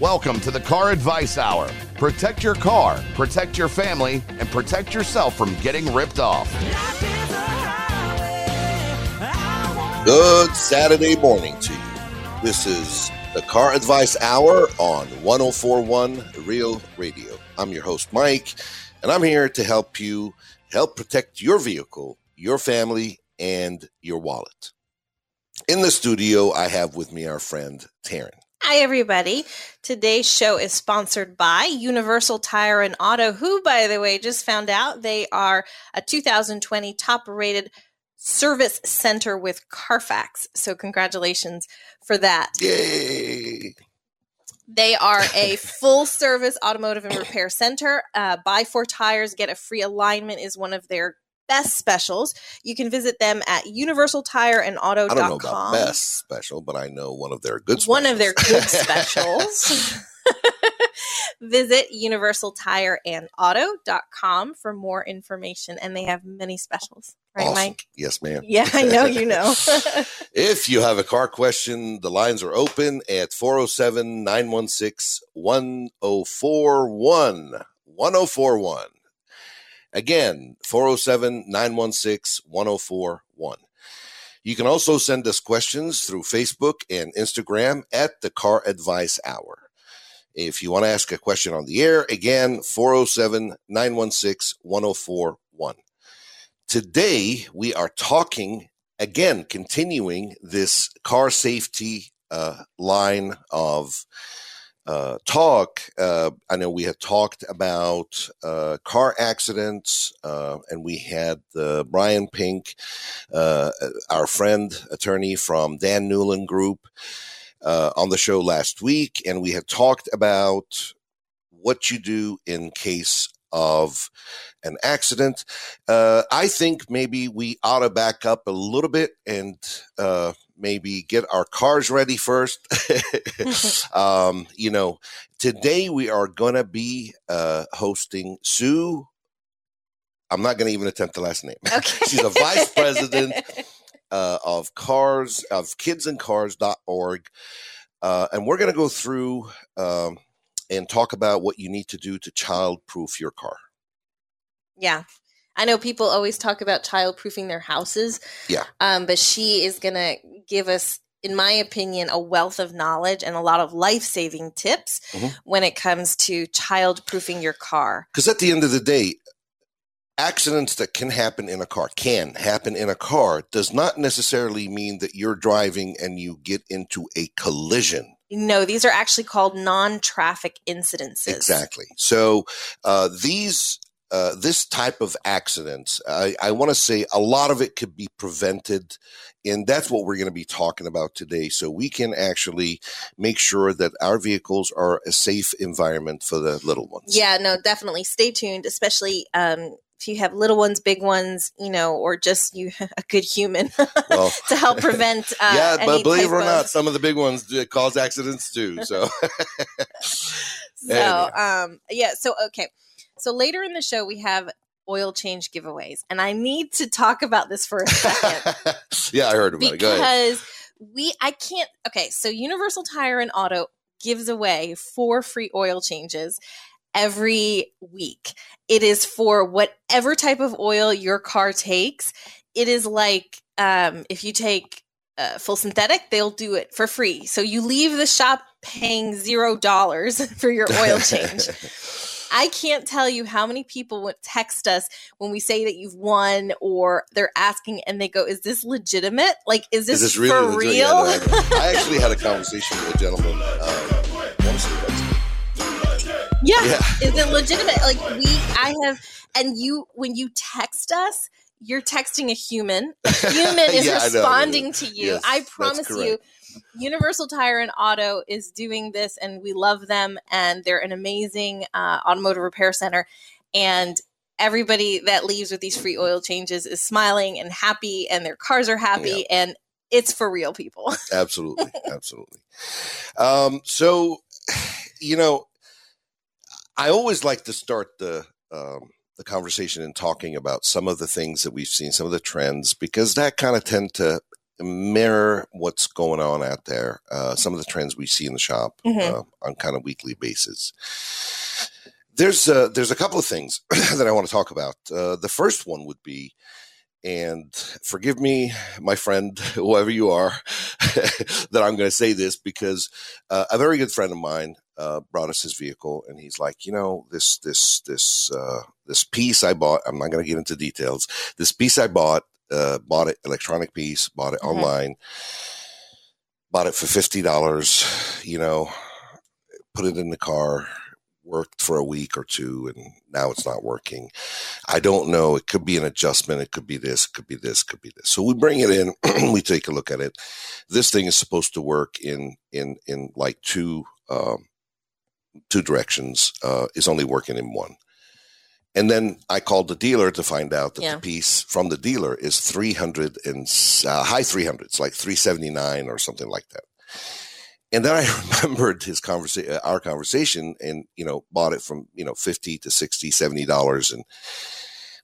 Welcome to the Car Advice Hour. Protect your car, protect your family, and protect yourself from getting ripped off. Good Saturday morning to you. This is the Car Advice Hour on 1041 Real Radio. I'm your host, Mike, and I'm here to help you help protect your vehicle, your family, and your wallet. In the studio, I have with me our friend Taryn. Hi, everybody. Today's show is sponsored by Universal Tire and Auto, who, by the way, just found out they are a 2020 top rated service center with Carfax. So, congratulations for that. Yay! They are a full service automotive and repair center. Uh, buy four tires, get a free alignment is one of their best specials. You can visit them at universaltireandauto.com. I don't know about best special, but I know one of their good One of their good specials. Visit universaltireandauto.com for more information. And they have many specials. Right, Awesome. Mike? Yes, ma'am. Yeah, I know you know. If you have a car question, the lines are open at 407 916 1041. 1041. Again, 407 916 1041. You can also send us questions through Facebook and Instagram at the Car Advice Hour. If you want to ask a question on the air, again, 407 916 1041. Today, we are talking again, continuing this car safety uh, line of uh, talk. Uh, I know we had talked about uh, car accidents, uh, and we had uh, Brian Pink, uh, our friend attorney from Dan Newlin Group, on the show last week, and we had talked about what you do in case of an accident. I think maybe we ought to back up a little bit and maybe get our cars ready first. um, you know, today we are going to be uh, hosting Sue. I'm not going to even attempt the last name. Okay. She's a vice president uh, of cars of kidsandcars.org uh, and we're going to go through um, and talk about what you need to do to child proof your car yeah. I know people always talk about child proofing their houses. Yeah. Um, but she is going to give us, in my opinion, a wealth of knowledge and a lot of life saving tips Mhm. when it comes to child proofing your car. because at the end of the day accidents that can happen in a car can happen in a car does not necessarily mean that you're driving and you get into a collision No, these are actually called non traffic incidences. Exactly. So uh, these uh, this type of accidents, I, I want to say a lot of it could be prevented, and that's what we're going to be talking about today. So we can actually make sure that our vehicles are a safe environment for the little ones. Yeah, no, definitely. Stay tuned, especially um, if you have little ones, big ones, you know, or just you a good human Well, to help prevent. Uh, yeah, but believe it or of- not, some of the big ones do cause accidents too. So So, Anyway. um, yeah. So, okay. So later in the show, we have oil change giveaways, and I need to talk about this for a second yeah, I heard about it. Because we, I can't. Okay, so Universal Tire and Auto gives away four free oil changes every week. It is for whatever type of oil your car takes. It is like um, if you take uh, full synthetic, they'll do it for free. So you leave the shop paying zero dollars for your oil change. I can't tell you how many people would text us when we say that you've won or they're asking and they go, Is this legitimate? Like, is this, Is this really for real? Yeah, no, I, I actually had a conversation with a gentleman. Um, I wanna say that's- Yeah. Yeah. Is it legitimate? Like we I have and you when you text us, you're texting a human. A human is Yeah, know, responding to you. Yes, I promise you. Universal Tire and Auto is doing this and we love them and they're an amazing uh, automotive repair center and everybody that leaves with these free oil changes is smiling and happy and their cars are happy and it's for real people. absolutely absolutely um, so you know i always like to start the um, the conversation and talking about some of the things that we've seen some of the trends because that kind of tend to mirror what's going on out there, uh, some of the trends we see in the shop Mhm. uh, on kind of weekly basis. There's uh, there's a couple of things that I want to talk about. Uh, the first one would be, and forgive me, my friend, whoever you are, that I'm going to say this because uh, a very good friend of mine uh, brought us his vehicle, and he's like, you know, this this this uh, this piece I bought. I'm not going to get into details. This piece I bought, uh, bought it electronic piece, bought it Mhm. online, bought it for fifty dollars. You know, put it in the car. Worked for a week or two, and now it's not working. I don't know. It could be an adjustment. It could be this. It could be this. Could be this. So we bring it in. we take a look at it. This thing is supposed to work in in in like two um, two directions. Uh, is only working in one. And then I called the dealer to find out that Yeah. the piece from the dealer is three hundred and uh, high three hundreds, like three seventy nine or something like that. And then I remembered his conversation, our conversation, and you know, bought it from you know fifty to 60 70 dollars, and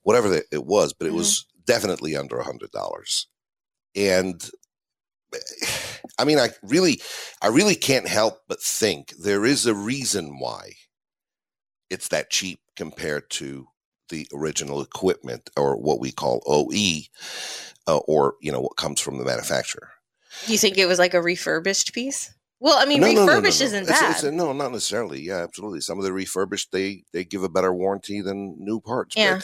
whatever that it was, but it Mhm. was definitely under a hundred dollars. And I mean, I really, I really can't help but think there is a reason why it's that cheap compared to the original equipment or what we call OE, uh, or you know what comes from the manufacturer. You think it was like a refurbished piece? Well, I mean, No, no, no, no, refurbished no. isn't bad. it's- no, not necessarily. Yeah, absolutely. Some of the refurbished they they give a better warranty than new parts. Yeah.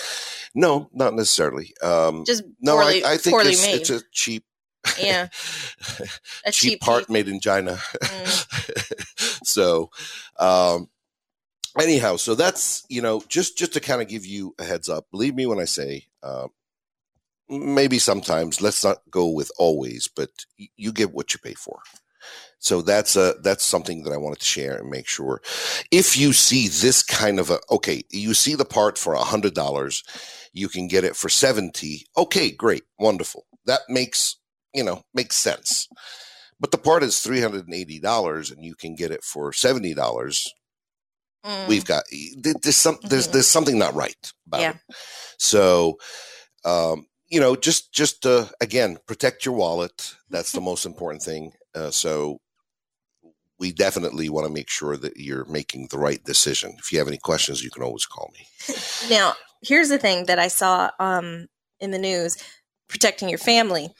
no, not necessarily. Um, Just no, poorly, I, I think poorly it's, made. it's a cheap, yeah, a cheap, cheap, part made in China. Mm. so, um, anyhow, so that's you know just just to kind of give you a heads up. Believe me when I say. Uh, Maybe sometimes let's not go with always, but y- you get what you pay for. So that's a that's something that I wanted to share and make sure. If you see this kind of a okay, you see the part for a hundred dollars, you can get it for seventy. Okay, great, wonderful. That makes you know makes sense. But the part is three hundred and eighty dollars, and you can get it for seventy dollars. Mm. We've got there- there's some there's Mhm. there's something not right about Yeah. it. So, um, you know, just just uh, again, protect your wallet. That's the most important thing. Uh, so, we definitely want to make sure that you're making the right decision. If you have any questions, you can always call me. Now, here's the thing that I saw um, in the news protecting your family.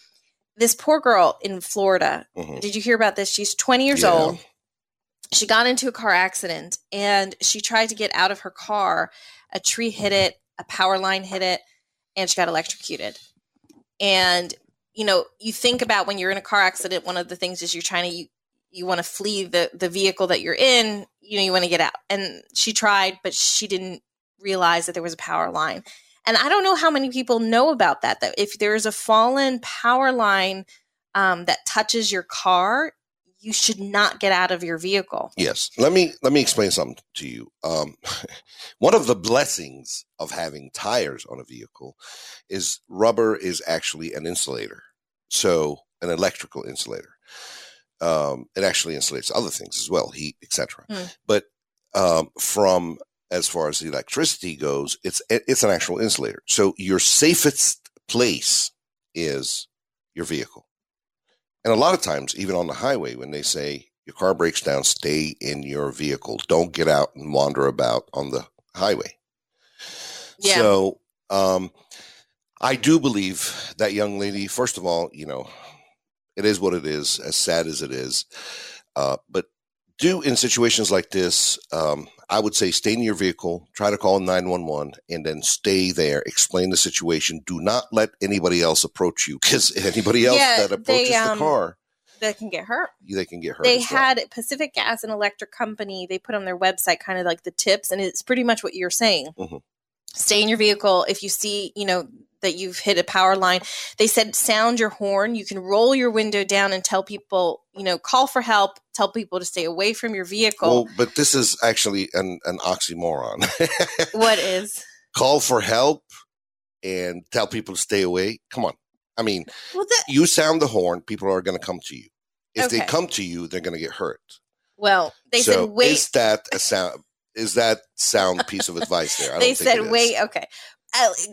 This poor girl in Florida, Mhm. did you hear about this? She's 20 years Yeah. old. She got into a car accident and she tried to get out of her car. A tree hit it, a power line hit it, and she got electrocuted. And, you know, you think about when you're in a car accident, one of the things is you're trying to, you, you want to flee the, the vehicle that you're in, you know, you want to get out. And she tried, but she didn't realize that there was a power line. And I don't know how many people know about that. That if there is a fallen power line um, that touches your car, you should not get out of your vehicle. Yes. Let me let me explain something to you. Um, one of the blessings of having tires on a vehicle is rubber is actually an insulator. So an electrical insulator. Um, it actually insulates other things as well, heat, etc. Hmm. But um, from as far as the electricity goes, it's it's an actual insulator. So your safest place is your vehicle. And a lot of times, even on the highway, when they say your car breaks down, stay in your vehicle. Don't get out and wander about on the highway. Yeah. So, um, I do believe that young lady, first of all, you know, it is what it is, as sad as it is. Uh, but do in situations like this, um, I would say stay in your vehicle, try to call 911, and then stay there, explain the situation. Do not let anybody else approach you because anybody else Yeah, that approaches they, um, the car, That can get hurt. they can get hurt. They well. had Pacific Gas and Electric Company. They put on their website kind of like the tips, and it's pretty much what you're saying. Mhm. Stay in your vehicle. If you see, you know, that you've hit a power line, they said sound your horn. You can roll your window down and tell people, you know, call for help. Tell people to stay away from your vehicle. Well, but this is actually an, an oxymoron. what is? Call for help and tell people to stay away. Come on. I mean, Well, that, you sound the horn, people are going to come to you. If they come to you, they're going to get hurt. well, they so said wait. is that a sound? Is that sound piece of advice there? I they said wait. Okay,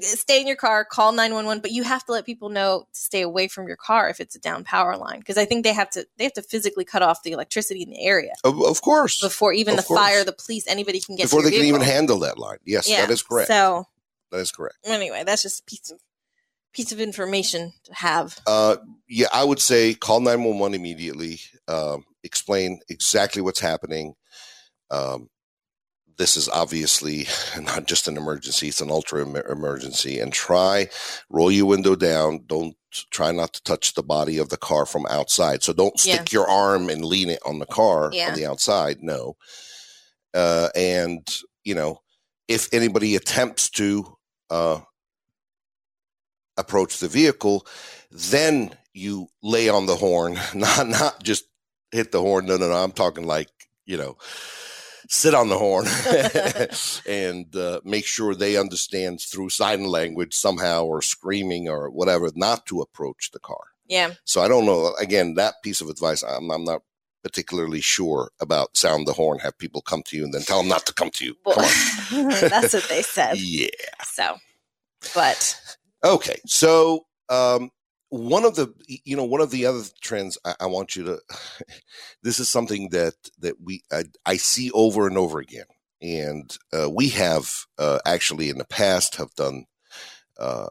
stay in your car, call 911, but you have to let people know to stay away from your car if it's a down power line because I think they have to they have to physically cut off the electricity in the area Of, of course. before even Of the course. fire, the police, anybody can get Before they your can even handle that line. Yes, Yeah. that is correct. So that is correct. anyway, that's just a piece of piece of information to have. Uh, yeah, I would say call 911 immediately. Um, explain exactly what's happening. Um, this is obviously not just an emergency; it's an ultra em- emergency. And try roll your window down. Don't try not to touch the body of the car from outside. So don't stick your arm and lean it on the car Yeah. on the outside. No. Uh, and you know, if anybody attempts to uh, approach the vehicle, then you lay on the horn, not not just hit the horn. No, no, no. I'm talking like you know, sit on the horn and uh, make sure they understand through sign language somehow, or screaming or whatever, not to approach the car. Yeah. So I don't know. Again, that piece of advice, I'm, I'm not particularly sure about. Sound the horn, have people come to you, and then tell them not to come to you. Well, Come on. that's what they said. Yeah. So, but Okay, so um, one of the you know one of the other trends I, I want you to this is something that that we I, I see over and over again, and uh, we have uh, actually in the past have done uh,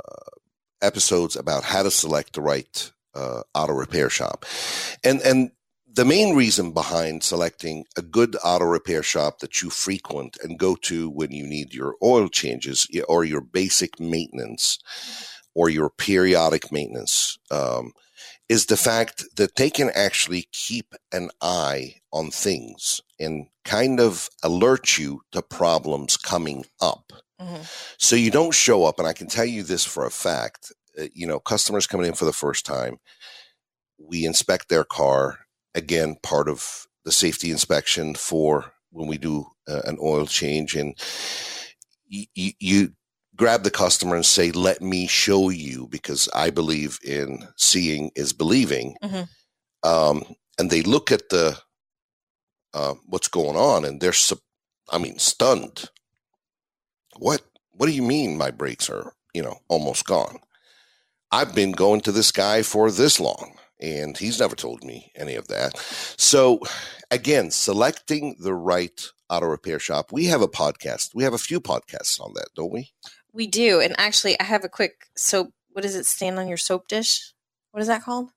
episodes about how to select the right uh, auto repair shop, and and the main reason behind selecting a good auto repair shop that you frequent and go to when you need your oil changes or your basic maintenance or your periodic maintenance um, is the fact that they can actually keep an eye on things and kind of alert you to problems coming up. mhm. So you don't show up, and I can tell you this for a fact. uh, You know, customers coming in for the first time, we inspect their car. Again, part of the safety inspection for when we do uh, an oil change, and you, you, you grab the customer and say, "Let me show you," because I believe in seeing is believing. Mhm. Um, and they look at the uh, what's going on, and they're, I mean, stunned. What? What do you mean my brakes are, you know, almost gone? I've been going to this guy for this long, and he's never told me any of that. So, again, selecting the right auto repair shop. We have a podcast. We have a few podcasts on that, don't we? We do. And actually, I have a quick soap. What does it stand on your soap dish? What is that called?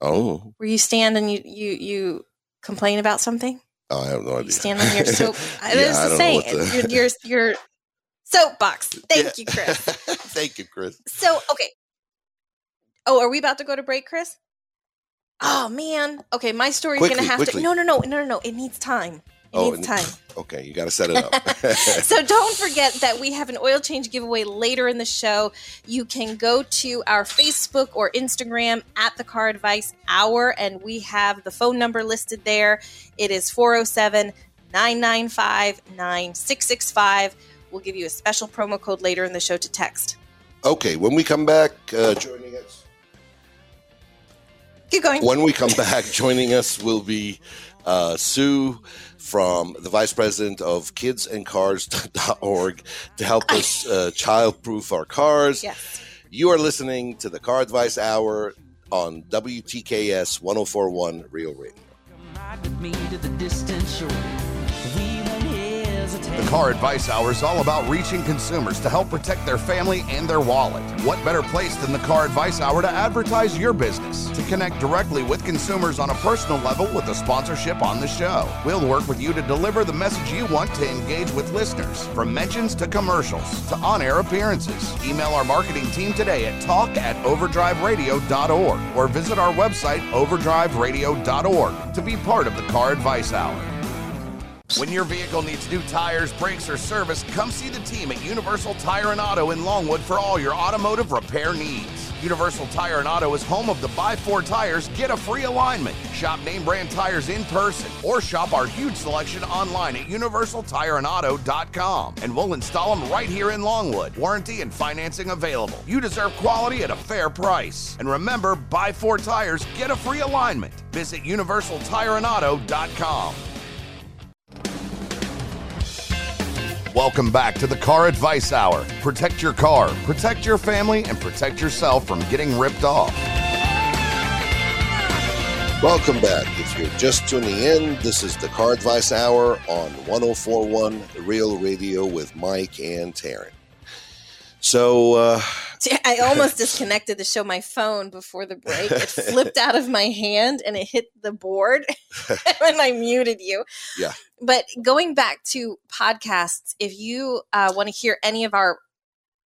Oh, Where you stand and you you you complain about something? Oh, I have no idea. You stand on your soap. I Yeah, was I the don't know saying the- your, your your soapbox. Thank Yeah. you, Chris. Thank you, Chris. So okay. Oh, are we about to go to break, Chris? Oh man. Okay, my story's Quickly, gonna have quickly. to. No, no, no, no, no, no. It needs time. Oh, needs time. Okay, you got to set it up. so don't forget that we have an oil change giveaway later in the show. You can go to our Facebook or Instagram at the Car Advice Hour, and we have the phone number listed there. It is 407 995 9665. We'll give you a special promo code later in the show to text. okay, when we come back, uh, joining us. Keep going. When we come back, joining us will be uh, Sue from the Vice President of kidsandcars.org to help us uh, child-proof our cars. Yes. You are listening to the Car Advice Hour on WTKS 1041 Real Radio. The Car Advice Hour is all about reaching consumers to help protect their family and their wallet. What better place than the Car Advice Hour to advertise your business? To connect directly with consumers on a personal level with a sponsorship on the show. We'll work with you to deliver the message you want to engage with listeners, from mentions to commercials to on air appearances. Email our marketing team today at talk at overdriveradio.org or visit our website overdriveradio.org to be part of the Car Advice Hour. When your vehicle needs new tires, brakes, or service, come see the team at Universal Tire and Auto in Longwood for all your automotive repair needs. Universal Tire and Auto is home of the Buy Four Tires, Get a Free Alignment. Shop name brand tires in person or shop our huge selection online at universaltireandauto.com and we'll install them right here in Longwood. Warranty and financing available. You deserve quality at a fair price. And remember, Buy Four Tires, Get a Free Alignment. Visit universaltireandauto.com. Welcome back to the Car Advice Hour. Protect your car, protect your family, and protect yourself from getting ripped off. Welcome back. If you're just tuning in, this is the Car Advice Hour on 1041 Real Radio with Mike and Taryn. So, uh, I almost disconnected to show my phone before the break. It flipped out of my hand and it hit the board when I muted you. Yeah. But going back to podcasts, if you uh, want to hear any of our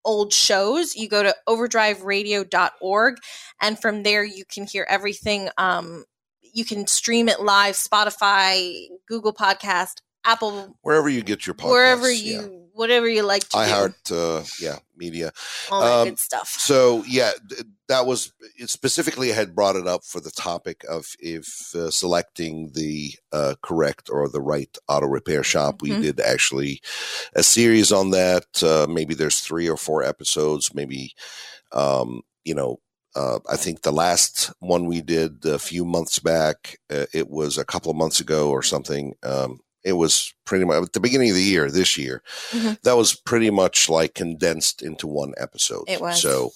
old shows, you go to overdriveradio.org. And from there, you can hear everything. Um, you can stream it live, Spotify, Google Podcast, Apple, wherever you get your podcasts. wherever you, yeah. whatever you like to I do. heart, uh, yeah, media. all that um, good stuff. So yeah, that was specifically I had brought it up for the topic of if uh, selecting the uh, correct or the right auto repair shop. We Mhm. did actually a series on that. Uh, maybe there's three or four episodes. Maybe um, you know. Uh, I think the last one we did a few months back, uh, it was a couple of months ago or something. Um, it was pretty much at the beginning of the year, this year. Mhm. That was pretty much like condensed into one episode. It was. So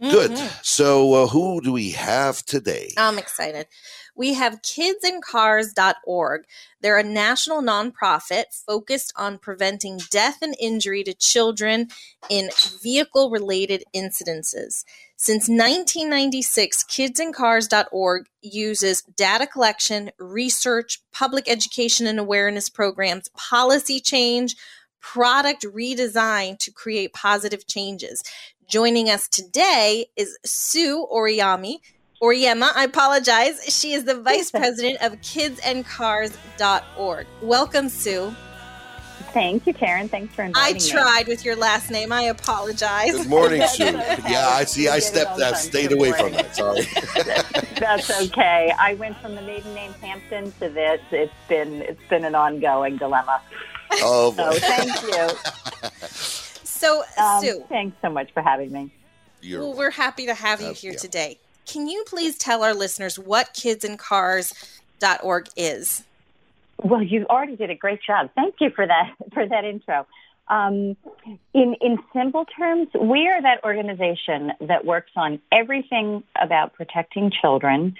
Good. Mhm. So, uh, who do we have today? I'm excited. We have kidsandcars.org. They're a national nonprofit focused on preventing death and injury to children in vehicle related incidences. Since 1996, kidsandcars.org uses data collection, research, public education and awareness programs, policy change, product redesign to create positive changes. Joining us today is Sue Oriyami. Oriyama, I apologize. She is the vice president of kidsandcars.org. Welcome, Sue. Thank you, Karen. Thanks for inviting me. I tried with your last name. I apologize. Good morning, Sue. Yeah, I see. I We get it stepped. all the I stayed Good away from morning. that. Sorry. That's okay. I went from the maiden name Hampton to this. It's been it's been an ongoing dilemma. oh So thank you. So, Um, Sue, thanks so much for having me. You're well, we're happy to have you Uh, here yeah. today. Can you please tell our listeners what kidsandcars.org is? Well, you already did a great job. Thank you for that for that intro. Um, in in simple terms, we are that organization that works on everything about protecting children,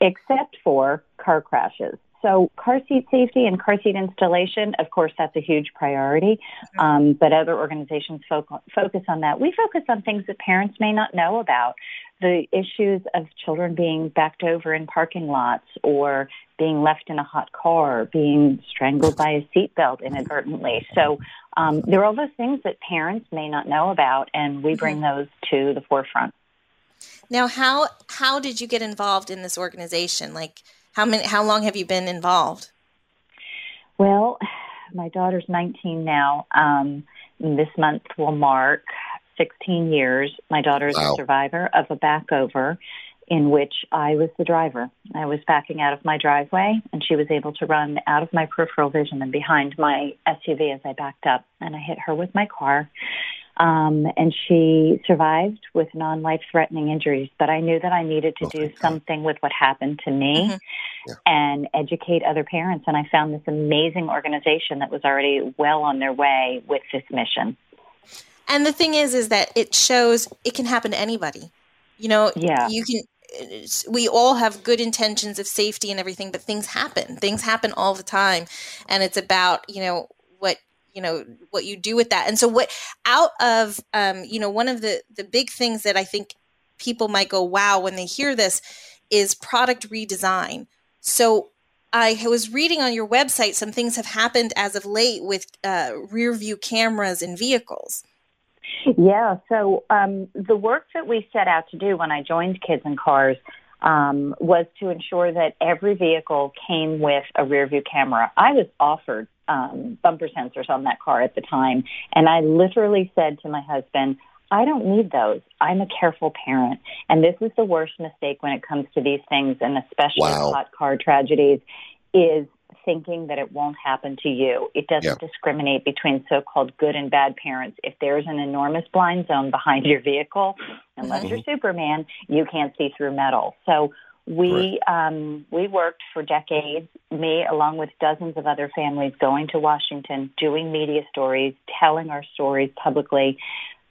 except for car crashes. So, car seat safety and car seat installation, of course, that's a huge priority. Um, but other organizations foc- focus on that. We focus on things that parents may not know about the issues of children being backed over in parking lots or being left in a hot car, being strangled by a seatbelt inadvertently. So um, there are all those things that parents may not know about, and we bring those to the forefront. Now, how how did you get involved in this organization? Like, how many? How long have you been involved? Well, my daughter's 19 now. Um, this month will mark 16 years. My daughter is Wow. a survivor of a backover in which I was the driver. I was backing out of my driveway, and she was able to run out of my peripheral vision and behind my SUV as I backed up, and I hit her with my car. Um, and she survived with non life threatening injuries, but I knew that I needed to Oh, do thank God. something with what happened to me Mhm. Yeah. and educate other parents. And I found this amazing organization that was already well on their way with this mission. And the thing is, is that it shows it can happen to anybody. You know, Yeah. you can. We all have good intentions of safety and everything, but things happen. Things happen all the time, and it's about you know you know what you do with that. And so, what out of um, you know one of the the big things that I think people might go wow when they hear this is product redesign. So I was reading on your website some things have happened as of late with uh, rear view cameras in vehicles. Yeah. So um, the work that we set out to do when I joined Kids and Cars um, was to ensure that every vehicle came with a rear view camera. I was offered um, bumper sensors on that car at the time, and I literally said to my husband, I don't need those. I'm a careful parent. And this is the worst mistake when it comes to these things, and especially Wow. hot car tragedies, is thinking that it won't happen to you. It doesn't Yeah. discriminate between so-called good and bad parents. If there's an enormous blind zone behind your vehicle, unless you're Superman, you can't see through metal. So We um, we worked for decades, me along with dozens of other families, going to Washington, doing media stories, telling our stories publicly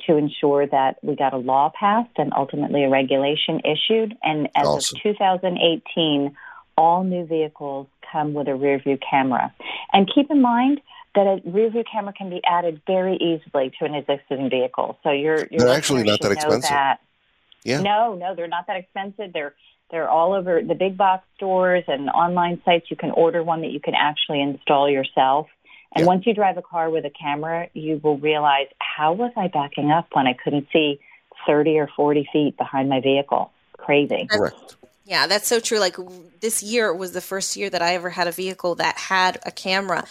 to ensure that we got a law passed and ultimately a regulation issued. And as Awesome. of 2018, all new vehicles come with a rear view camera. And keep in mind that a rear view camera can be added very easily to an existing vehicle. So you're, you're They're actually not that expensive. That. Yeah. No, no, they're not that expensive. They're they're all over the big box stores and online sites. You can order one that you can actually install yourself. And Yeah. once you drive a car with a camera, you will realize how was I backing up when I couldn't see 30 or 40 feet behind my vehicle? Crazy. Correct. Yeah, that's so true. Like this year was the first year that I ever had a vehicle that had a camera.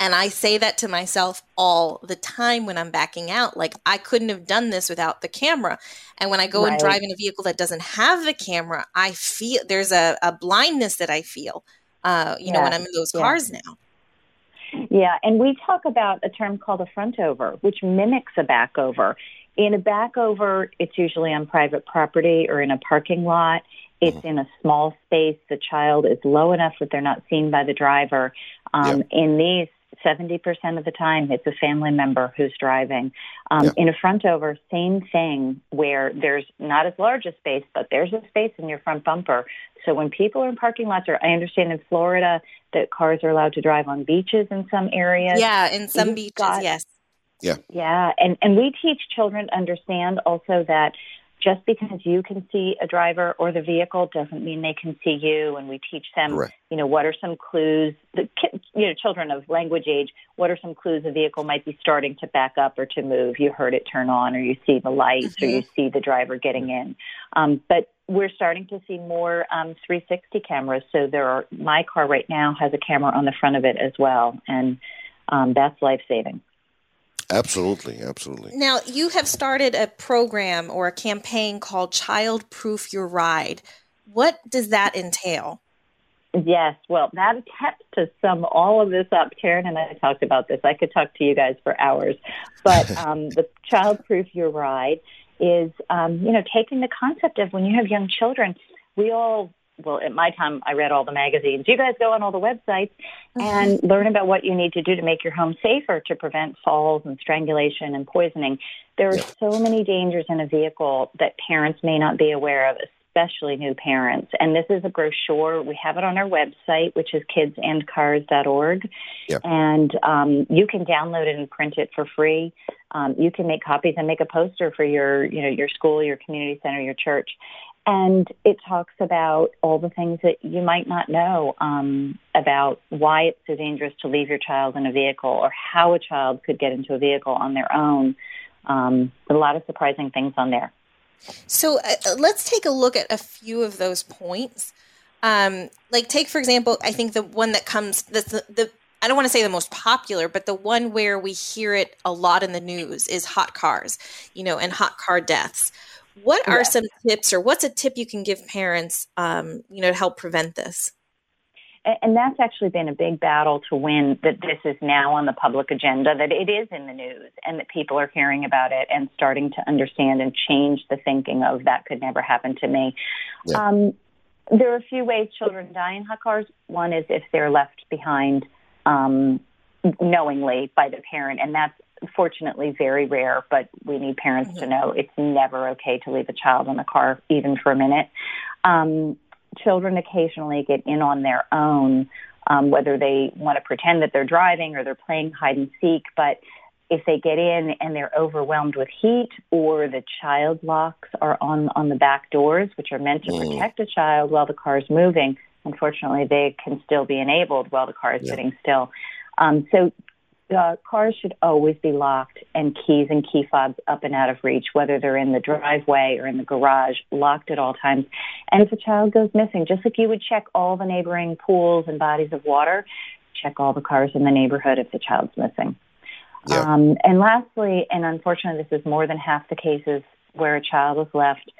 And I say that to myself all the time when I'm backing out. Like, I couldn't have done this without the camera. And when I go and drive in a vehicle that doesn't have the camera, I feel there's a, a blindness that I feel, uh, you know, when I'm in those Yeah. cars now. Yeah, and we talk about a term called a front over, which mimics a back over. In a back over, it's usually on private property or in a parking lot. It's in a small space. The child is low enough that they're not seen by the driver. Um, In these, 70% of the time, it's a family member who's driving. Um, Yeah. In a front over, same thing, where there's not as large a space, but there's a space in your front bumper. So when people are in parking lots, or I understand in Florida that cars are allowed to drive on beaches in some areas. Yeah, in some You've beaches, got- yes. Yeah. Yeah, and and we teach children to understand also that just because you can see a driver or the vehicle doesn't mean they can see you. And we teach them, Correct. you know, what are some clues? The ki- you know, children of language age, what are some clues a vehicle might be starting to back up or to move? You heard it turn on, or you see the lights, or you see the driver getting in. Um, but we're starting to see more um, 360 cameras. So there are. My car right now has a camera on the front of it as well, and um, that's life saving. Absolutely. Absolutely. Now, you have started a program or a campaign called Child Proof Your Ride. What does that entail? Yes, well, that attempts to sum all of this up. Karen and I talked about this. I could talk to you guys for hours, but um, the Child Proof Your Ride is, um, you know, taking the concept of when you have young children, we all, well, at my time, I read all the magazines. You guys go on all the websites and learn about what you need to do to make your home safer to prevent falls and strangulation and poisoning. There are so many dangers in a vehicle that parents may not be aware of, especially new parents. And this is a brochure. We have it on our website, which is kidsandcars.org. Yeah. And um, you can download it and print it for free. Um, you can make copies and make a poster for your, you know, your school, your community center, your church. And it talks about all the things that you might not know um, about why it's so dangerous to leave your child in a vehicle or how a child could get into a vehicle on their own. Um, a lot of surprising things on there. So uh, uh, let's take a look at a few of those points. Um, like, take for example, I think the one that comes that's the, the I don't want to say the most popular, but the one where we hear it a lot in the news is hot cars, you know, and hot car deaths. What are Yeah. some tips, or what's a tip you can give parents, um, you know, to help prevent this? A- And that's actually been a big battle to win that this is now on the public agenda, that it is in the news and that people are hearing about it and starting to understand and change the thinking of that could never happen to me. Yeah. Um, there are a few ways children die in hot cars. One is if they're left behind um, knowingly by the parent, and that's fortunately very rare, but we need parents to know it's never okay to leave a child in the car even for a minute. Um, children occasionally get in on their own, um, whether they want to pretend that they're driving or they're playing hide and seek. But if they get in and they're overwhelmed with heat, or the child locks are on on the back doors, which are meant to Mm. protect a child while the car is moving, unfortunately they can still be enabled while the car is Yeah. sitting still. Um, so uh, cars should always be locked and keys and key fobs up and out of reach, whether they're in the driveway or in the garage, locked at all times. And if a child goes missing, just like you would check all the neighboring pools and bodies of water, check all the cars in the neighborhood if the child's missing. Yeah. Um, and lastly, and unfortunately, this is more than half the cases where a child is left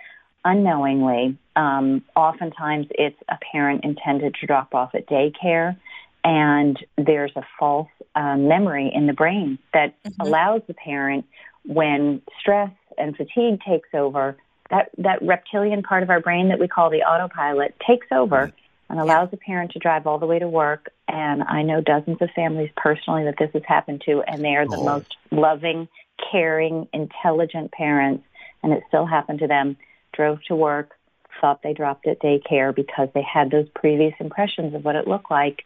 unknowingly. Um, oftentimes, it's a parent intended to drop off at daycare, and there's a false um, memory in the brain that Mhm. allows the parent, when stress and fatigue takes over, that that reptilian part of our brain that we call the autopilot takes over and allows the parent to drive all the way to work. And I know dozens of families personally that this has happened to, and they are the Oh. most loving, caring, intelligent parents, and it still happened to them. Drove to work, thought they dropped at daycare because they had those previous impressions of what it looked like.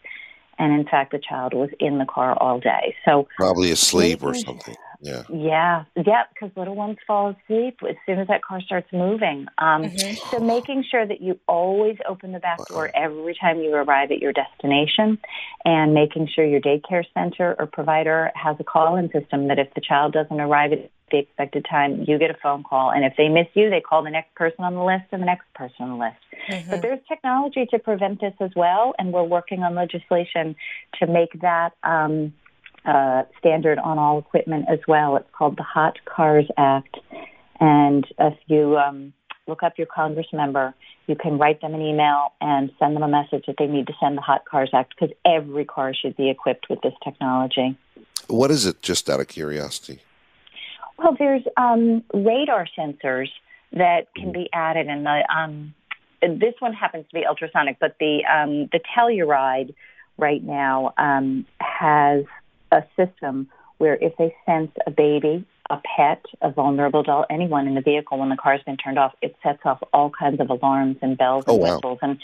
And in fact, the child was in the car all day. So Probably asleep or something. Yeah. yeah, yeah, because little ones fall asleep as soon as that car starts moving. Um, Mhm. So making sure that you always open the back door every time you arrive at your destination, and making sure your daycare center or provider has a call-in system that if the child doesn't arrive at the expected time, you get a phone call, and if they miss you, they call the next person on the list and the next person on the list. Mhm. But there's technology to prevent this as well, and we're working on legislation to make that um, uh, standard on all equipment as well. It's called the Hot Cars Act, and if you um, look up your Congress member, you can write them an email and send them a message that they need to send the Hot Cars Act because every car should be equipped with this technology. What is it, just out of curiosity? Well, there's um, radar sensors that can be added, and the um, this one happens to be ultrasonic, but the um, the Telluride right now um, has a system where if they sense a baby, a pet, a vulnerable adult, anyone in the vehicle when the car's been turned off, it sets off all kinds of alarms and bells Oh, and wow. whistles. And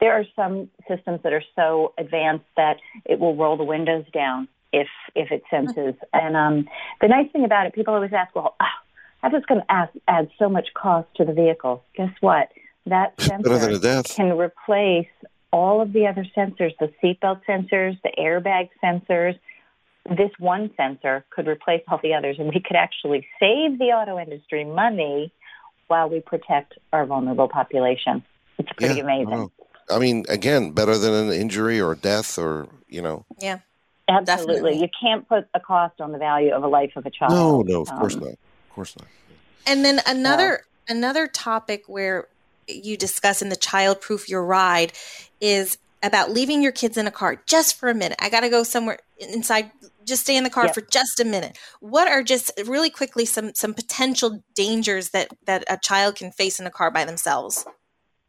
there are some systems that are so advanced that it will roll the windows down if if it senses. And um, the nice thing about it, people always ask, well, ah, that is going to add, add so much cost to the vehicle. Guess what? That sensor can replace all of the other sensors, the seatbelt sensors, the airbag sensors. This one sensor could replace all the others, and we could actually save the auto industry money while we protect our vulnerable population. It's pretty Yeah, amazing. wow. I mean, again, better than an injury or death or, you know. Absolutely. Definitely. You can't put a cost on the value of a life of a child. No, no, of course Um, not. Of course not. And then another another topic where you discuss in the child proof your ride is about leaving your kids in a car just for a minute. I got to go somewhere inside just stay in the car Yep. for just a minute. What are just really quickly some some potential dangers that that a child can face in a car by themselves?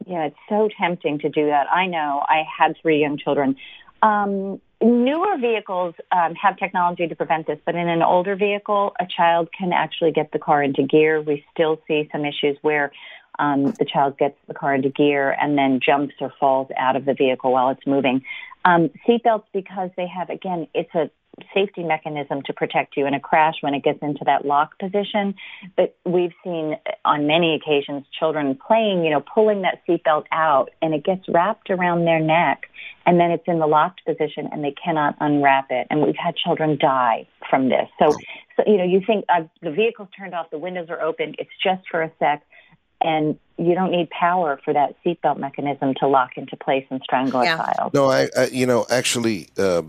Yeah, it's so tempting to do that. I know. I had three young children. Um, newer vehicles um, have technology to prevent this, but in an older vehicle, a child can actually get the car into gear. We still see some issues where um, the child gets the car into gear and then jumps or falls out of the vehicle while it's moving. Um, seatbelts, because they have, again, it's a safety mechanism to protect you in a crash when it gets into that lock position. But we've seen on many occasions children playing, you know, pulling that seatbelt out and it gets wrapped around their neck and then it's in the locked position and they cannot unwrap it. And we've had children die from this. So, so you know, you think uh, the vehicle's turned off, the windows are open, it's just for a sec. And you don't need power for that seatbelt mechanism to lock into place and strangle Yeah. a child. No, I, I you know, actually, uh,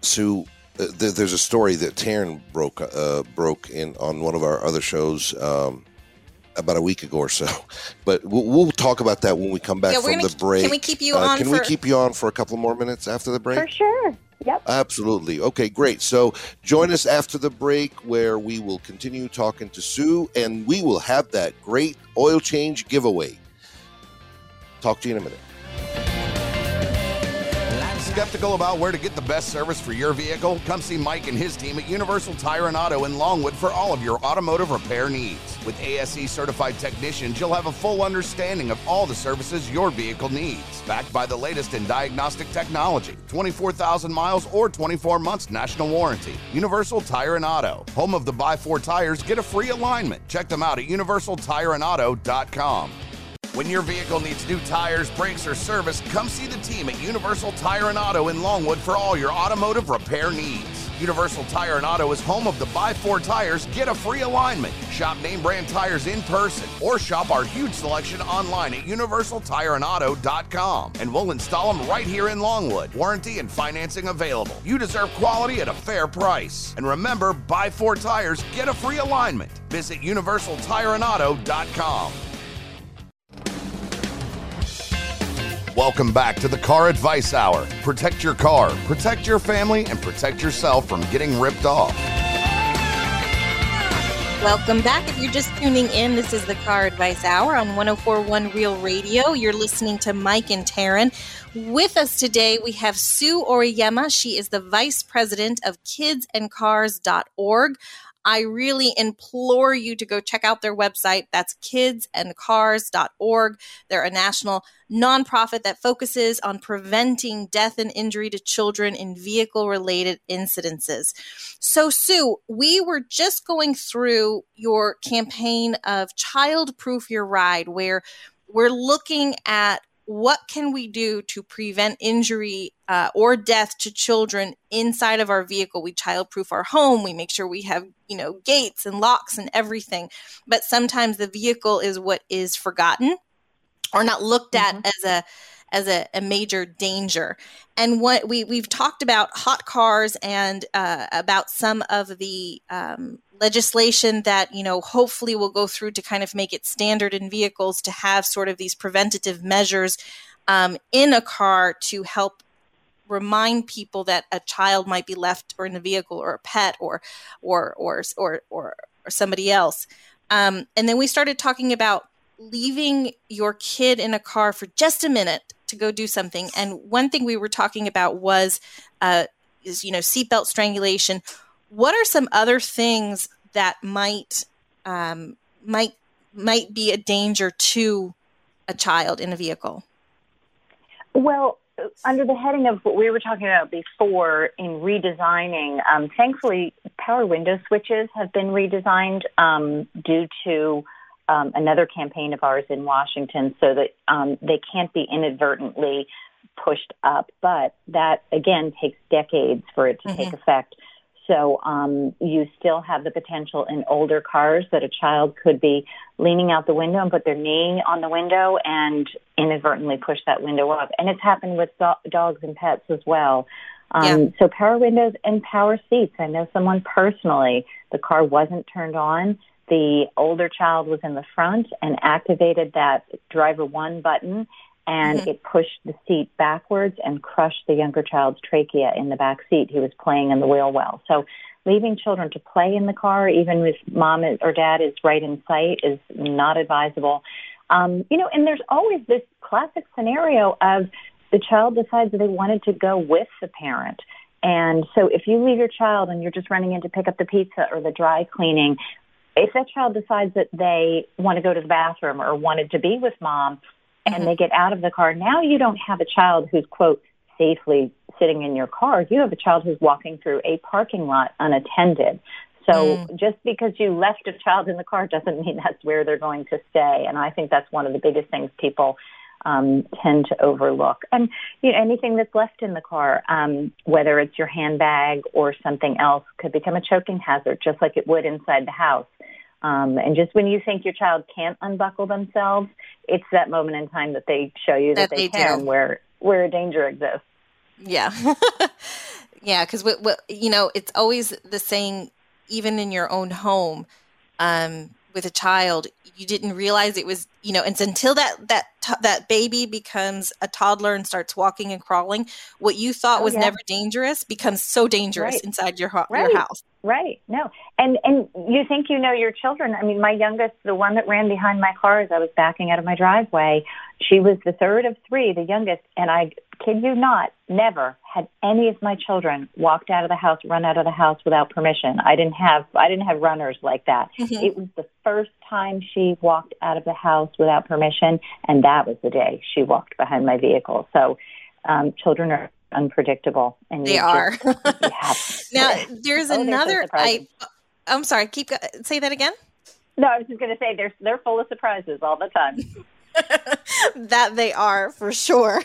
Sue, uh, th- there's a story that Taryn broke uh, broke in on one of our other shows um, about a week ago or so. But we'll, we'll talk about that when we come back yeah, from the break. can we keep you Uh, on can for we keep you on for a couple more minutes after the break? For sure. Yep. Absolutely. Okay, great. So join us after the break where we will continue talking to Sue and we will have that great oil change giveaway. Talk to you in a minute. Skeptical about where to get the best service for your vehicle? Come see Mike and his team at Universal Tire and Auto in Longwood for all of your automotive repair needs. With ASE certified technicians, you'll have a full understanding of all the services your vehicle needs. Backed by the latest in diagnostic technology, 24,000 miles or 24 months national warranty. Universal Tire and Auto, home of the buy four tires, get a free alignment. Check them out at universaltireandauto.com. When your vehicle needs new tires, brakes, or service, come see the team at Universal Tire and Auto in Longwood for all your automotive repair needs. Universal Tire and Auto is home of the Buy Four Tires, Get a Free Alignment. Shop name brand tires in person or shop our huge selection online at universaltireandauto.com and we'll install them right here in Longwood. Warranty and financing available. You deserve quality at a fair price. And remember, Buy Four Tires, Get a Free Alignment. Visit universaltireandauto.com. Welcome back to the Car Advice Hour. Protect your car, protect your family, and protect yourself from getting ripped off. Welcome back. If you're just tuning in, this is the Car Advice Hour on 1041 Real Radio. You're listening to Mike and Taryn. With us today, we have Sue Oriyama. She is the Vice President of kidsandcars.org. I really implore you to go check out their website. That's kidsandcars.org. They're a national nonprofit that focuses on preventing death and injury to children in vehicle related incidences. So, Sue, we were just going through your campaign of Child Proof Your Ride, where we're looking at what can we do to prevent injury uh, or death to children inside of our vehicle? We childproof our home. We make sure we have you know gates and locks and everything. But sometimes the vehicle is what is forgotten or not looked at mm-hmm. as a as a, a, major danger. And what we we've talked about hot cars and uh, about some of the um, legislation that you know hopefully will go through to kind of make it standard in vehicles to have sort of these preventative measures um, in a car to help remind people that a child might be left or in a vehicle or a pet or or or or or, or somebody else. Um, and then we started talking about leaving your kid in a car for just a minute to go do something. And one thing we were talking about was, uh, is you know, seatbelt strangulation. What are some other things that might um, might might be a danger to a child in a vehicle? Well, under the heading of what we were talking about before in redesigning, um, thankfully, power window switches have been redesigned um, due to um, another campaign of ours in Washington so that um, they can't be inadvertently pushed up. But that, again, takes decades for it to mm-hmm. take effect. So um, you still have the potential in older cars that a child could be leaning out the window and put their knee on the window and inadvertently push that window up. And it's happened with do- dogs and pets as well. Um, yeah. So power windows and power seats. I know someone personally, the car wasn't turned on the older child was in the front and activated that driver one button and mm-hmm. it pushed the seat backwards and crushed the younger child's trachea in the back seat. He was playing in the wheel well. So leaving children to play in the car, even if mom or dad is right in sight, is not advisable. Um, you know, and there's always this classic scenario of the child decides that they wanted to go with the parent. And so if you leave your child and you're just running in to pick up the pizza or the dry cleaning, if that child decides that they want to go to the bathroom or wanted to be with mom and mm-hmm. they get out of the car, now you don't have a child who's, quote, safely sitting in your car. You have a child who's walking through a parking lot unattended. So mm. just because you left a child in the car doesn't mean that's where they're going to stay. And I think that's one of the biggest things people um, tend to overlook. And you know, anything that's left in the car, um, whether it's your handbag or something else, could become a choking hazard, just like it would inside the house. Um, and just when you think your child can't unbuckle themselves, it's that moment in time that they show you that, that they, they, can, do. where where a danger exists. Yeah, yeah, because what what you know it's always the saying, even in your own home. Um, with a child you didn't realize it was you know and until that that that baby becomes a toddler and starts walking and crawling what you thought oh, was yeah. never dangerous becomes so dangerous right. inside your, ho- right. your house right no and and you think you know your children i mean my youngest the one that ran behind my car as i was backing out of my driveway she was the third of three the youngest and i kid you not never had any of my children walked out of the house, run out of the house without permission. I didn't have I didn't have runners like that. Mm-hmm. It was the first time she walked out of the house without permission, and that was the day she walked behind my vehicle. So um, children are unpredictable, and they are. Just, now there's oh, another. So I I'm sorry. Keep say that again. No, I was just going to say they're they're full of surprises all the time. that they are for sure.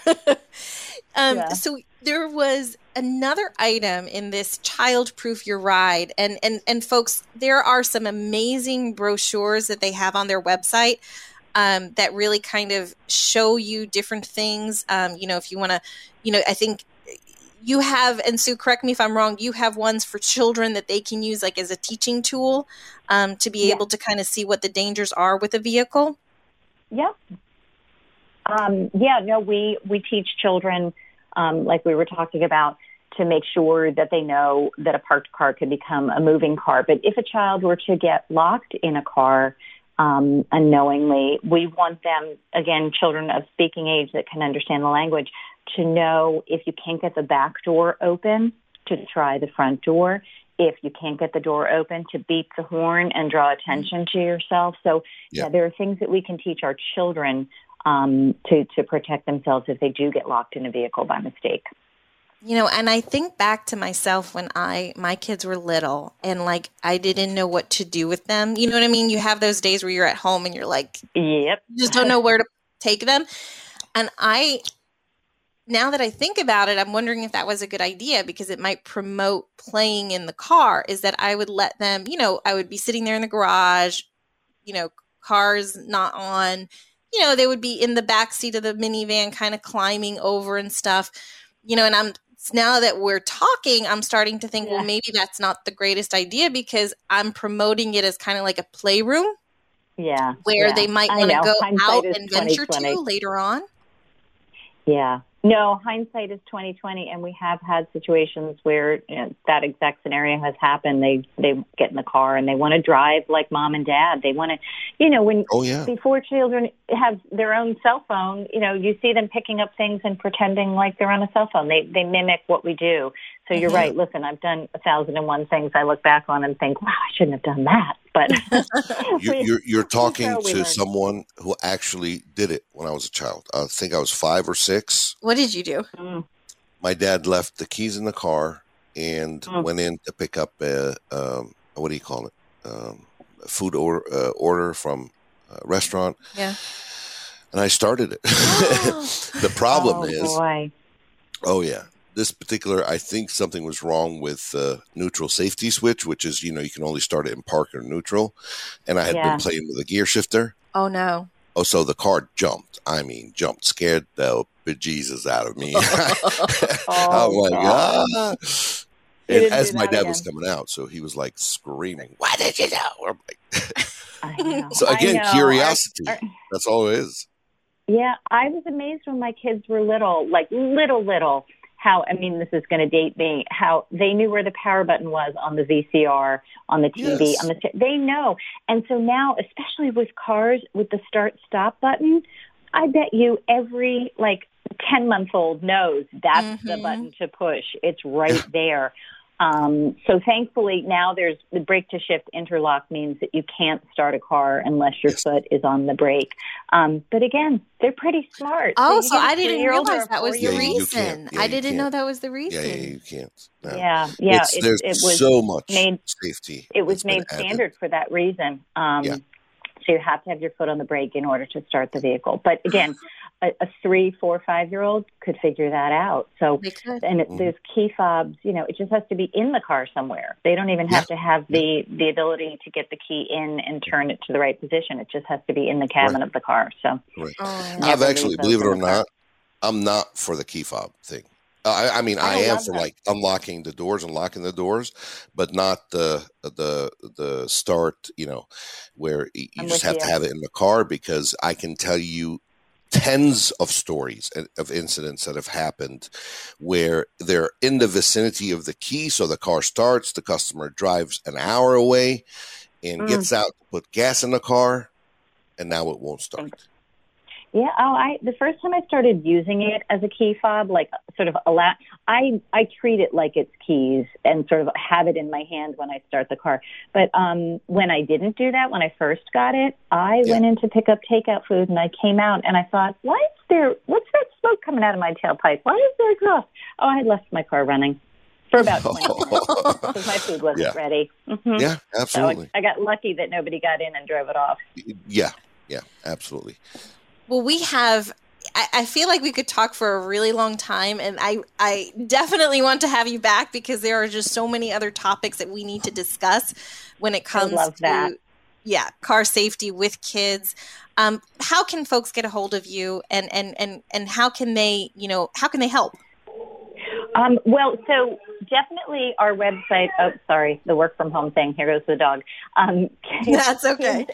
um, yeah. So there was another item in this child proof your ride and and and folks there are some amazing brochures that they have on their website um, that really kind of show you different things um, you know if you want to you know i think you have and sue correct me if i'm wrong you have ones for children that they can use like as a teaching tool um, to be yeah. able to kind of see what the dangers are with a vehicle Yep. Um, yeah, no, we, we teach children, um, like we were talking about, to make sure that they know that a parked car can become a moving car. But if a child were to get locked in a car um, unknowingly, we want them, again, children of speaking age that can understand the language, to know if you can't get the back door open, to try the front door. If you can't get the door open, to beat the horn and draw attention to yourself. So, yeah, Yeah. there are things that we can teach our children um, to to protect themselves if they do get locked in a vehicle by mistake. You know, and I think back to myself when I my kids were little and like I didn't know what to do with them. You know what I mean? You have those days where you're at home and you're like Yep. you just don't know where to take them. And I now that I think about it, I'm wondering if that was a good idea because it might promote playing in the car. Is that I would let them, you know, I would be sitting there in the garage, you know, cars not on, you know, they would be in the back seat of the minivan kind of climbing over and stuff. You know, and I'm now that we're talking, I'm starting to think, Yeah. well, maybe that's not the greatest idea because I'm promoting it as kind of like a playroom Yeah. where yeah. they might want to go Hindsight out and venture to later on. Yeah. No, hindsight is twenty twenty, and we have had situations where you know, that exact scenario has happened. They they get in the car and they want to drive like mom and dad. They want to, you know, when Oh yeah. before children have their own cell phone, you know, you see them picking up things and pretending like they're on a cell phone. They they mimic what we do. So you're Mhm. right. Listen, I've done a thousand and one things I look back on and think, wow, I shouldn't have done that. But You're, you're, you're talking to learn. someone who actually did it when I was a child. I think I was five or six. What did you do? Mm, My dad left the keys in the car and Mm. went in to pick up a, um, what do you call it? Um, a food or, uh, order from a restaurant. Yeah. And I started it. the problem oh, is, boy. Oh yeah, this particular I think something was wrong with the neutral safety switch, which is you know you can only start it in park or neutral, and I had Yeah. been playing with a gear shifter. Oh no. Oh, so the car jumped. I mean, jumped, scared the bejesus out of me. Oh, I'm like, God. ah. And as my dad was coming out, so he was like screaming, "Why did you know?" I'm like, so again, know. curiosity. Our- That's all it is. Yeah, I was amazed when my kids were little, like little, little, how, I mean, this is going to date me, how they knew where the power button was on the VCR, on the TV, Yes. on the, t- they know. And so now, especially with cars, with the start stop button, I bet you every like 10 month old knows that's the Mhm. button to push. It's right there. Um, so thankfully now there's the brake to shift interlock means that you can't start a car unless your Yes. foot is on the brake. Um, but again, they're pretty smart. Oh, you so give a I didn't realize that was the Yeah, you- four-year-old- you reason. can't. Yeah, I didn't can't. know that was the reason. yeah, you can't. No. Yeah, yeah. It's- It, there's it was so much made- safety. it was that's been made added. standard for that reason. Um, Yeah. So you have to have your foot on the brake in order to start the vehicle. But again, a, a three, four, five year old could figure that out. So and it, Mhm. there's key fobs. You know, it just has to be in the car somewhere. They don't even have to have the the ability to get the key in and turn it to the right position. It just has to be in the cabin Right. of the car. So Right. Oh, I I've actually, believe it or not, I'm not for the key fob thing. Uh, I, I mean, I, I am for that. like unlocking the doors and locking the doors, but not the the the start. You know, where you I'm just have to have it in the car because I can tell you tens of stories of incidents that have happened where they're in the vicinity of the key, so the car starts, the customer drives an hour away and Mm. gets out to put gas in the car, and now it won't start. Yeah. Oh, I the first time I started using it as a key fob, like sort of allow, I I treat it like it's keys and sort of have it in my hand when I start the car. But um, when I didn't do that, when I first got it, I Yeah. went in to pick up takeout food and I came out and I thought, why is there? What's that smoke coming out of my tailpipe? Why is there exhaust? Oh, I had left my car running for about twenty minutes because my food wasn't Yeah. ready. hmm yeah, So I, absolutely. I got lucky that nobody got in and drove it off. Yeah, yeah, absolutely. Well, we have. I, feel like we could talk for a really long time, and I I definitely want to have you back because there are just so many other topics that we need to discuss when it comes love to that. yeah car safety with kids. Um, how can folks get a hold of you, and and and and how can they you know how can they help? Um, well, so definitely our website. Oh, sorry, the work from home thing. Here goes the dog. Um, That's okay.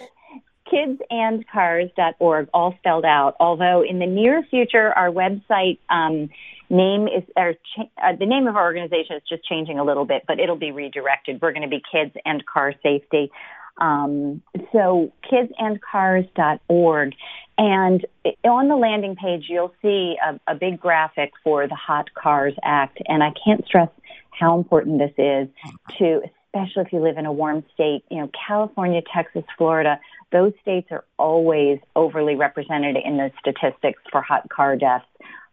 Kids, kidsandcars.org, all spelled out. Although in the near future, our website um, name is or cha- uh, the name of our organization is just changing a little bit, but it'll be redirected. We're going to be Kids and Car Safety. Um, so kidsandcars.org. And on the landing page, you'll see a, a big graphic for the Hot Cars Act. And I can't stress how important this is to, especially if you live in a warm state, you know, California, Texas, Florida, those states are always overly represented in the statistics for hot car deaths.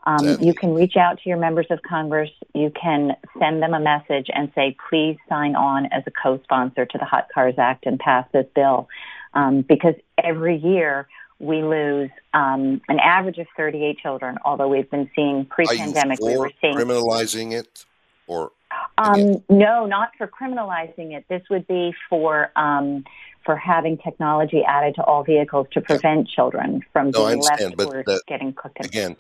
Um, you can reach out to your members of Congress. You can send them a message and say, please sign on as a co-sponsor to the Hot Cars Act and pass this bill. Um, because every year we lose um, an average of 38 children, although we've been seeing pre-pandemic, we were seeing criminalizing it or um, no, not for criminalizing it. This would be for um, for having technology added to all vehicles to prevent yeah. children from no, being left but or that, getting cooked. Again,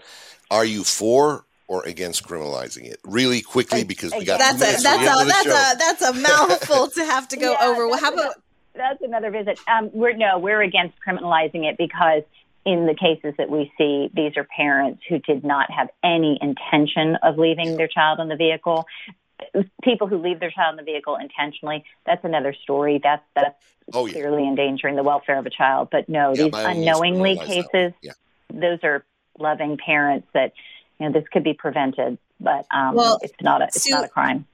are you for or against criminalizing it? Really quickly, because we got that's two a minutes that's to a that's a that's a mouthful to have to go Yeah, over. Well, that's how about that's another visit. Um, we're no, we're against criminalizing it because in the cases that we see, these are parents who did not have any intention of leaving their child in the vehicle. People who leave their child in the vehicle intentionally, that's another story. That's that's Oh, yeah. clearly endangering the welfare of a child. But no, Yeah, these by all means, unknowingly cases. Yeah. those are loving parents that you know this could be prevented, but um, Well, it's not a it's Sue- not a crime.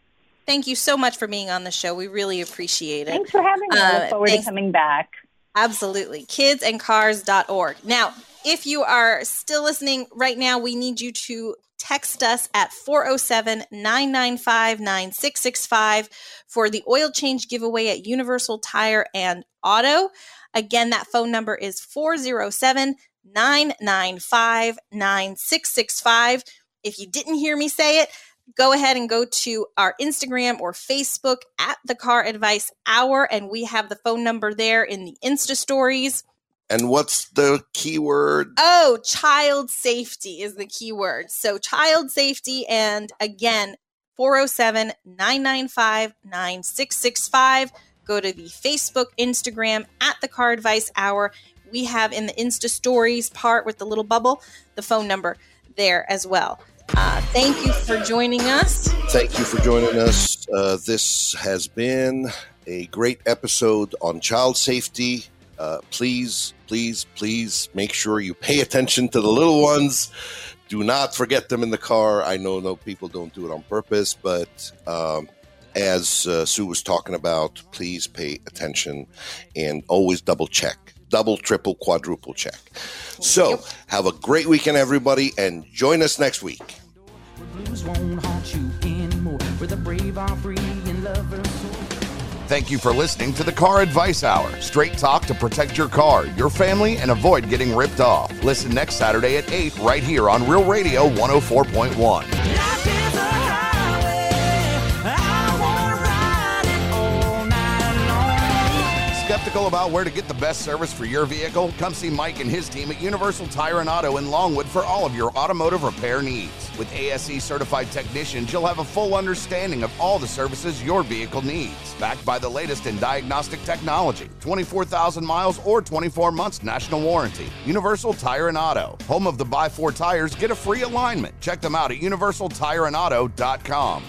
thank you so much for being on the show. We really appreciate it. Thanks for having me. I Uh, look forward thanks. to coming back. Absolutely. Kidsandcars.org. Now, if you are still listening right now, we need you to text us at 407 995 9665 for the oil change giveaway at Universal Tire and Auto. Again, that phone number is 407 995 9665. If you didn't hear me say it, go ahead and go to our Instagram or Facebook at the Car Advice Hour, and we have the phone number there in the Insta stories. And what's the keyword? Oh, child safety is the keyword. So, child safety, and again, 407 995 9665. Go to the Facebook, Instagram at the Car Advice Hour. We have in the Insta stories part with the little bubble the phone number there as well. Uh, thank you for joining us. Thank you for joining us. Uh, this has been a great episode on child safety. Uh, please, please, please make sure you pay attention to the little ones. Do not forget them in the car. I know no people don't do it on purpose, but um, as uh, Sue was talking about, please pay attention and always double check, double, triple, quadruple check. So, have a great weekend, everybody, and join us next week. Thank you for listening to the Car Advice Hour. Straight talk to protect your car, your family, and avoid getting ripped off. Listen next Saturday at 8 right here on Real Radio 104.1. Skeptical about where to get the best service for your vehicle? Come see Mike and his team at Universal Tire and Auto in Longwood for all of your automotive repair needs. With ASE certified technicians, you'll have a full understanding of all the services your vehicle needs. Backed by the latest in diagnostic technology, 24,000 miles or 24 months national warranty. Universal Tire and Auto, home of the buy four tires, get a free alignment. Check them out at universaltireandauto.com.